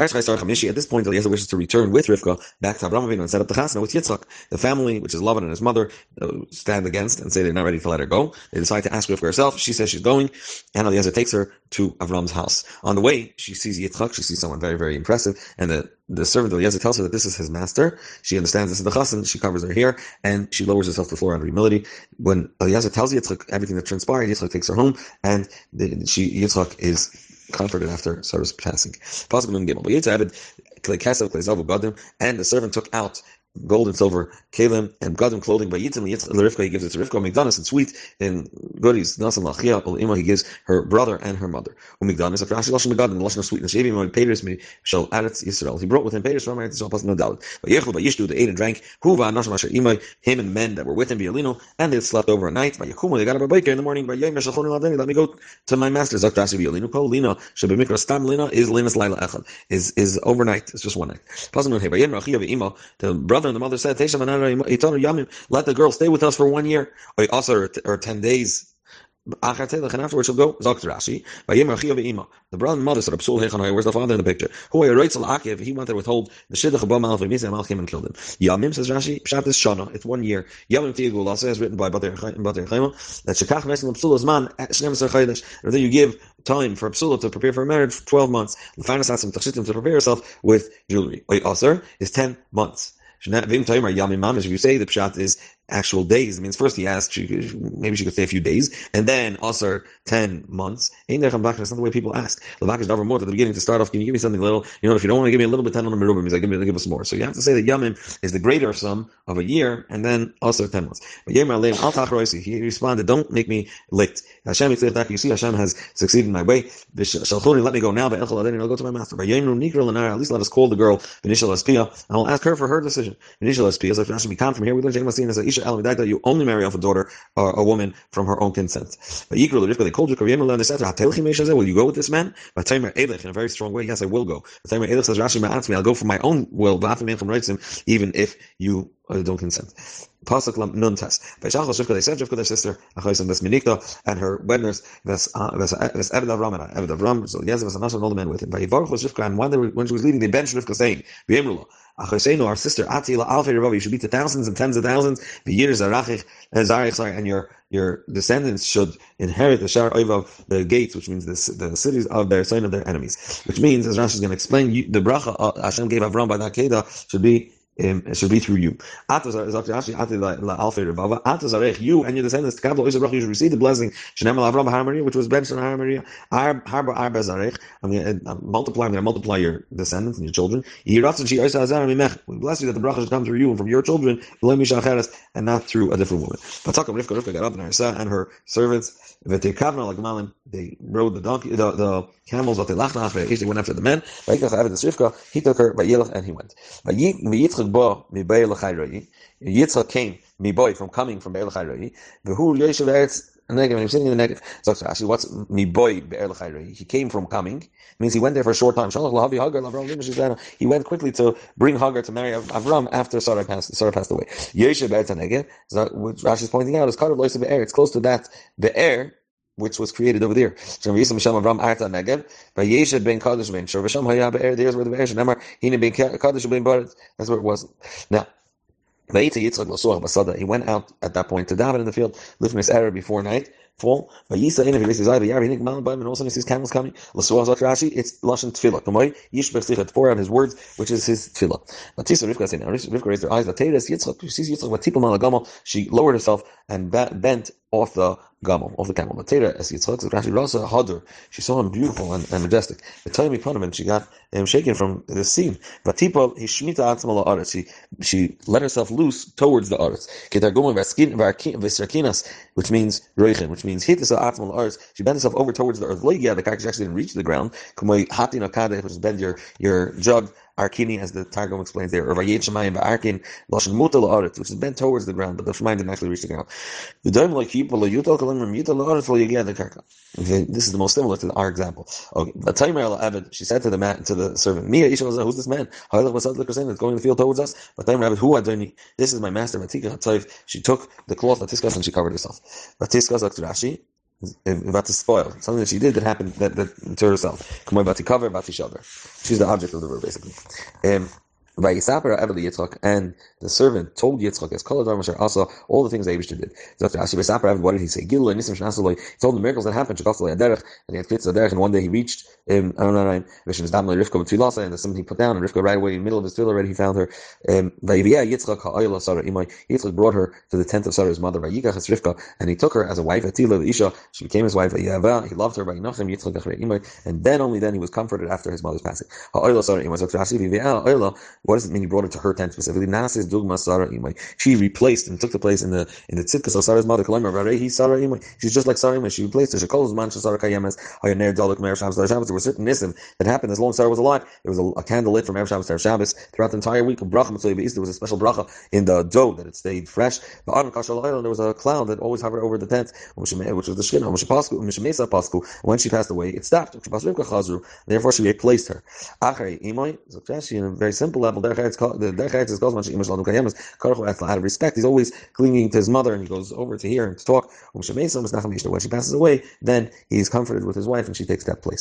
At this point, Eliezer wishes to return with Rivka back to Abraham Avinu and set up the chasna with Yitzchak. The family, which is Lavan and his mother, uh, stand against and say they're not ready to let her go. They decide to ask Rivka herself. She says she's going, and Eliezer takes her to Avram's house. On the way, she sees Yitzchak. She sees someone very, very impressive, and the the servant Eliezer tells her that this is his master. She understands this is the chassan. She covers her hair and she lowers herself to the floor of humility. When Eliezer tells Yitzchak everything that transpired, Yitzchak takes her home and the, she Yitzchak is comforted after Sarah's passing. And the servant took out gold and silver, kalim and gadim clothing by Yitzim. Rivka he gives it to Rivka. Migdanis and sweet in goodies. Nasan lachia ima he gives her brother and her mother. Umigdanis after Rashi lashon megadim lashon sweetness. Shevi my payers me shall aretz Yisrael. He brought with him payers from Eretz Yisrael. No doubt. But Yechlu by Yishdu they ate and drank. Huva nashon asher ima him and men that were with him bialino and they slept over at night. By Yakumu they got up a biker in the morning. By Yom Yeshachon ladeni let me go to my master. Zak Rashi bialino kol lina shebe mikra stam lina is linas laila echad is is overnight. It's just one night. Pasuk hey by Yom Rachia ima the brother brother and the mother said, let the girl stay with us for one year, or or ten days. And afterwards she'll go. Rashi. The brother and mother said, Where's the father in the picture? Who? He wanted to withhold the shidduch above Malach came and killed him. Yamim says Rashi. Pshat is Shana. It's one year. Yamim Tiyagul also is written by Bater Chayma that Shekach Mesim Psulas Man eh, Shnem Chaydesh. And then you give time for Psula to prepare for marriage for twelve months. The final to prepare herself with jewelry. Oy Aser is ten months. If you say the pshat is actual days. It means first he asked, she, maybe she could stay a few days, and then also 10 months. That's not the way people ask. Lavakish never more at the beginning to start off, can you give me something little? You know, if you don't want to give me a little bit, 10 on the merubim, means like, give me, give us more. So you have to say that Yamim is the greater sum of a year, and then also 10 months. But he responded, don't make me late. Hashem, you see, Hashem has succeeded in my way. Shalchuni, let me go now, but I'll go to my master. Yemru at least let us call the girl, Initial Espia, and I'll ask her for her decision. Initial Espia, so Hashem be calm from here, we learn Masin as a you only marry off a daughter or a woman from her own consent. But they called you Kavyem and they said, Will you go with this man? But in a very strong way, yes, I will go. But Tamer Elech says, I'll go for my own will, even if you uh, don't consent. Pasuk lam nun test. Vayshachal Shivka, they sent Shivka their sister, Achayis and Minikta, and her wedders, Ves Eved Avram and Avram, so Yezer was old man with him. Vayivarch was Shivka, and when, they were, when she was leaving, they benched Shivka saying, V'yemrula, Achayseinu, our sister, Atila Alfei Rabbi, you should be to thousands and tens of thousands, V'yir Zarachich, Zarich, sorry, and your your descendants should inherit the Shar Oivav, the gates, which means the, the cities of their son of their enemies. Which means, as Rashi is going to explain, you, the bracha uh, Hashem gave Avram by that Kedah should be um, it should be through you. You and your descendants, you should receive the blessing, which was benched on Har Moriah. I'm going to multiply, I'm going to multiply your descendants and your children. We bless you that the bracha should come through you and from your children, and not through a different woman. But Rivka, Rivka got up and her and her servants, they rode the donkey, the, the camels, they went after the men. He took her, and he went. Yitzchak came, boy from coming from Be'er L'chayroi, v'hu yoshev eretz Negev, and he was sitting in the Negev. So actually, what's boy Be'er L'chayroi? He came from coming, means he went there for a short time. He went quickly to bring Hagar to marry Avram after Sarah passed, Sarah passed away. Eretz Negev, which Rashi is pointing out, is it's close to that the Be'er, which was created over there. There's where the That's where it was. Now, he went out at that point to daven in the field, living his error before night, fall. Vayisa in his eye, the Yavinik Malam and also sees camels coming. Lasuah Zot Rashi, it's Lashon Tefillah. Kamoi, Yishbech Sichat, four out his words, which is his Tefillah. Latisa Rivka saying, Rivka raised her eyes, Lateres Yitzchak, she sees Yitzchak, Vatipal Malagamo, she lowered herself and bent off the gamel, off the camel. Matera as Yitzchak, Rashi Rasa Hadr, she saw him beautiful and, and majestic. The time put him and she got him shaken from the scene. Vatipal, he shmita atzmal aretz, she, she let herself loose towards the aretz. Ketargumim v'sarkinas, which means roichin, which means hitis atzmal aretz, she bent herself over towards the earth. Loigia, the carcass actually didn't reach the ground. Kumoi hatin akade, which is bend your, your jug Arkini, as the Targum explains there, or Vayet Shemayim Ba'arkin, Lashon Mutal Aretz, which is bent towards the ground, but the Shemayim didn't actually reach the ground. The Dome like people, Yutal Mutal Aretz, Lo the Karka. This is the most similar to our example. Okay, Taimar al Abed, she said to the man, to the servant, Mia Isha who's this man? Ha'ilach Vasad L'Kersen, that's going in the field towards us. But Taimar Abed, who Adoni? This is my master, Matika Hatayv. She took the cloth, Latiskas, and she covered herself. Latiskas, Rashi, about to spoil something that she did that happened that, that to herself. Come on, about to cover, about to shelter. She's the object of the verb, basically. Um, and the servant told Yitzchak as Kol also all the things that Abishter did. What did he say? He told the miracles that happened. And he had kids and one day he reached um, and there's something he put down, and Rivka right away in the middle of his tefillah already he found her. Um, Yitzchak brought her to the tent of Sarah's mother, and he took her as a wife. The she became his wife. He loved her and then only then he was comforted after his mother's passing. What does it mean? He brought her to her tent specifically. She replaced and took the place in the in the tzidkas of Sarah's mother. She's just like Sarah. She replaced her. She calls man Sarah Kayemes. There were certain nisim that happened as long as Sarah was alive. There was a, a candle lit from Erev Shabbos to Shabbos throughout the entire week of bracha There was a special bracha in the dough that it stayed fresh. On Kashal Island, there was a cloud that always hovered over the tent, which was the skin. When she passed away, it stopped. Therefore, she replaced her. In a very simple level, the Derech is out of respect. He's always clinging to his mother, and he goes over to hear and to talk. When she passes away, then he's comforted with his wife, and she takes that place.